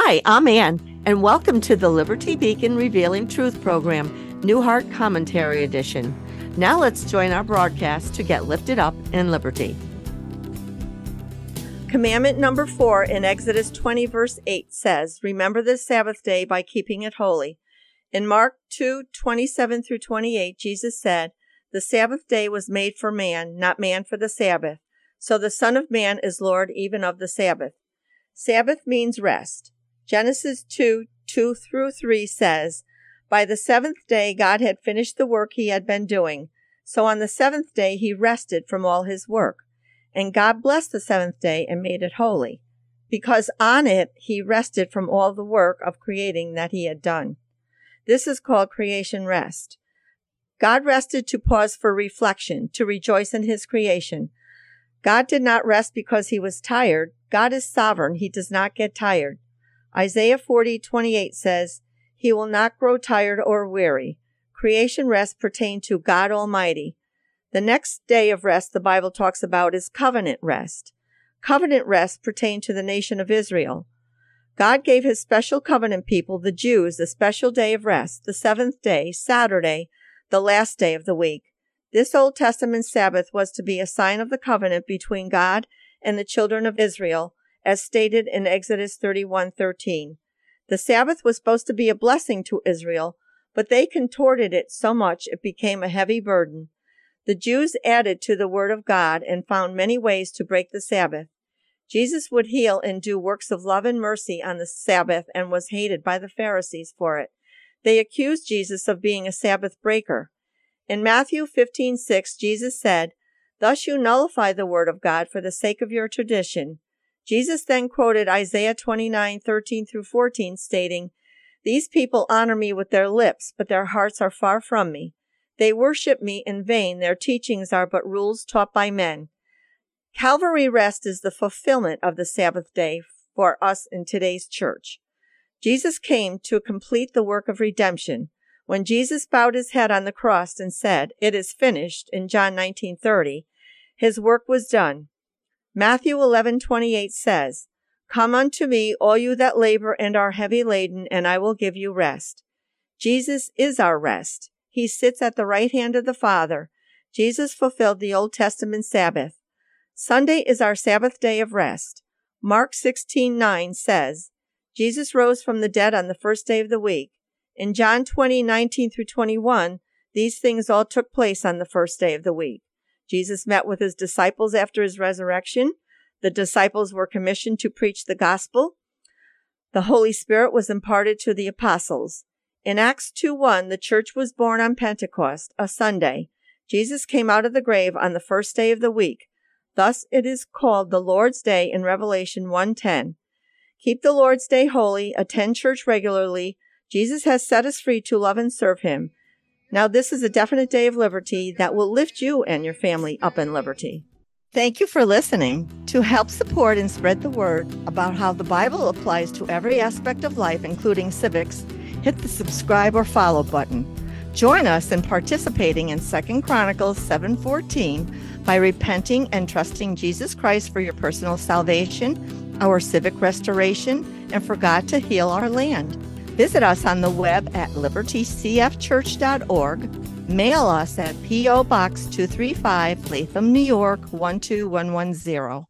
Hi, I'm Ann, and welcome to the Liberty Beacon Revealing Truth program, New Heart Commentary Edition. Now let's join our broadcast to get lifted up in liberty. Commandment number four in Exodus 20, verse 8 says, Remember the Sabbath day by keeping it holy. In Mark 2, 27 through 28, Jesus said, The Sabbath day was made for man, not man for the Sabbath. So the Son of Man is Lord even of the Sabbath. Sabbath means rest. Genesis 2 2 through 3 says, By the seventh day God had finished the work he had been doing. So on the seventh day he rested from all his work. And God blessed the seventh day and made it holy, because on it he rested from all the work of creating that he had done. This is called creation rest. God rested to pause for reflection, to rejoice in his creation. God did not rest because he was tired. God is sovereign. He does not get tired. Isaiah 40:28 says, "He will not grow tired or weary." Creation rest pertained to God Almighty. The next day of rest the Bible talks about is covenant rest. Covenant rest pertained to the nation of Israel. God gave his special covenant people, the Jews, a special day of rest, the seventh day, Saturday, the last day of the week. This Old Testament Sabbath was to be a sign of the covenant between God and the children of Israel as stated in Exodus 31:13. The Sabbath was supposed to be a blessing to Israel, but they contorted it so much it became a heavy burden. The Jews added to the word of God and found many ways to break the Sabbath. Jesus would heal and do works of love and mercy on the Sabbath and was hated by the Pharisees for it. They accused Jesus of being a Sabbath breaker. In Matthew 15:6, Jesus said, "Thus you nullify the word of God for the sake of your tradition. Jesus then quoted Isaiah 29, 13 through 14, stating, These people honor me with their lips, but their hearts are far from me. They worship me in vain. Their teachings are but rules taught by men. Calvary rest is the fulfillment of the Sabbath day for us in today's church. Jesus came to complete the work of redemption. When Jesus bowed his head on the cross and said, It is finished, in John 19:30, his work was done. Matthew 11:28 says, Come unto me, all you that labor and are heavy laden, and I will give you rest. Jesus is our rest. He sits at the right hand of the Father. Jesus fulfilled the Old Testament Sabbath. Sunday is our Sabbath day of rest. Mark 16:9 says, Jesus rose from the dead on the first day of the week. In John 20:19 through 21, these things all took place on the first day of the week. Jesus met with his disciples after his resurrection. The disciples were commissioned to preach the gospel. The Holy Spirit was imparted to the apostles. In Acts 2 1, the church was born on Pentecost, a Sunday. Jesus came out of the grave on the first day of the week. Thus it is called the Lord's Day in Revelation 1:10. Keep the Lord's Day holy, attend church regularly. Jesus has set us free to love and serve him. Now, this is a definite day of liberty that will lift you and your family up in liberty. Thank you for listening. To help support and spread the word about how the Bible applies to every aspect of life, including civics, hit the subscribe or follow button. Join us in participating in 2 Chronicles 7:14 by repenting and trusting Jesus Christ for your personal salvation, our civic restoration, and for God to heal our land. Visit us on the web at libertycfchurch.org. Mail us at P.O. Box 235, Latham, New York 12110.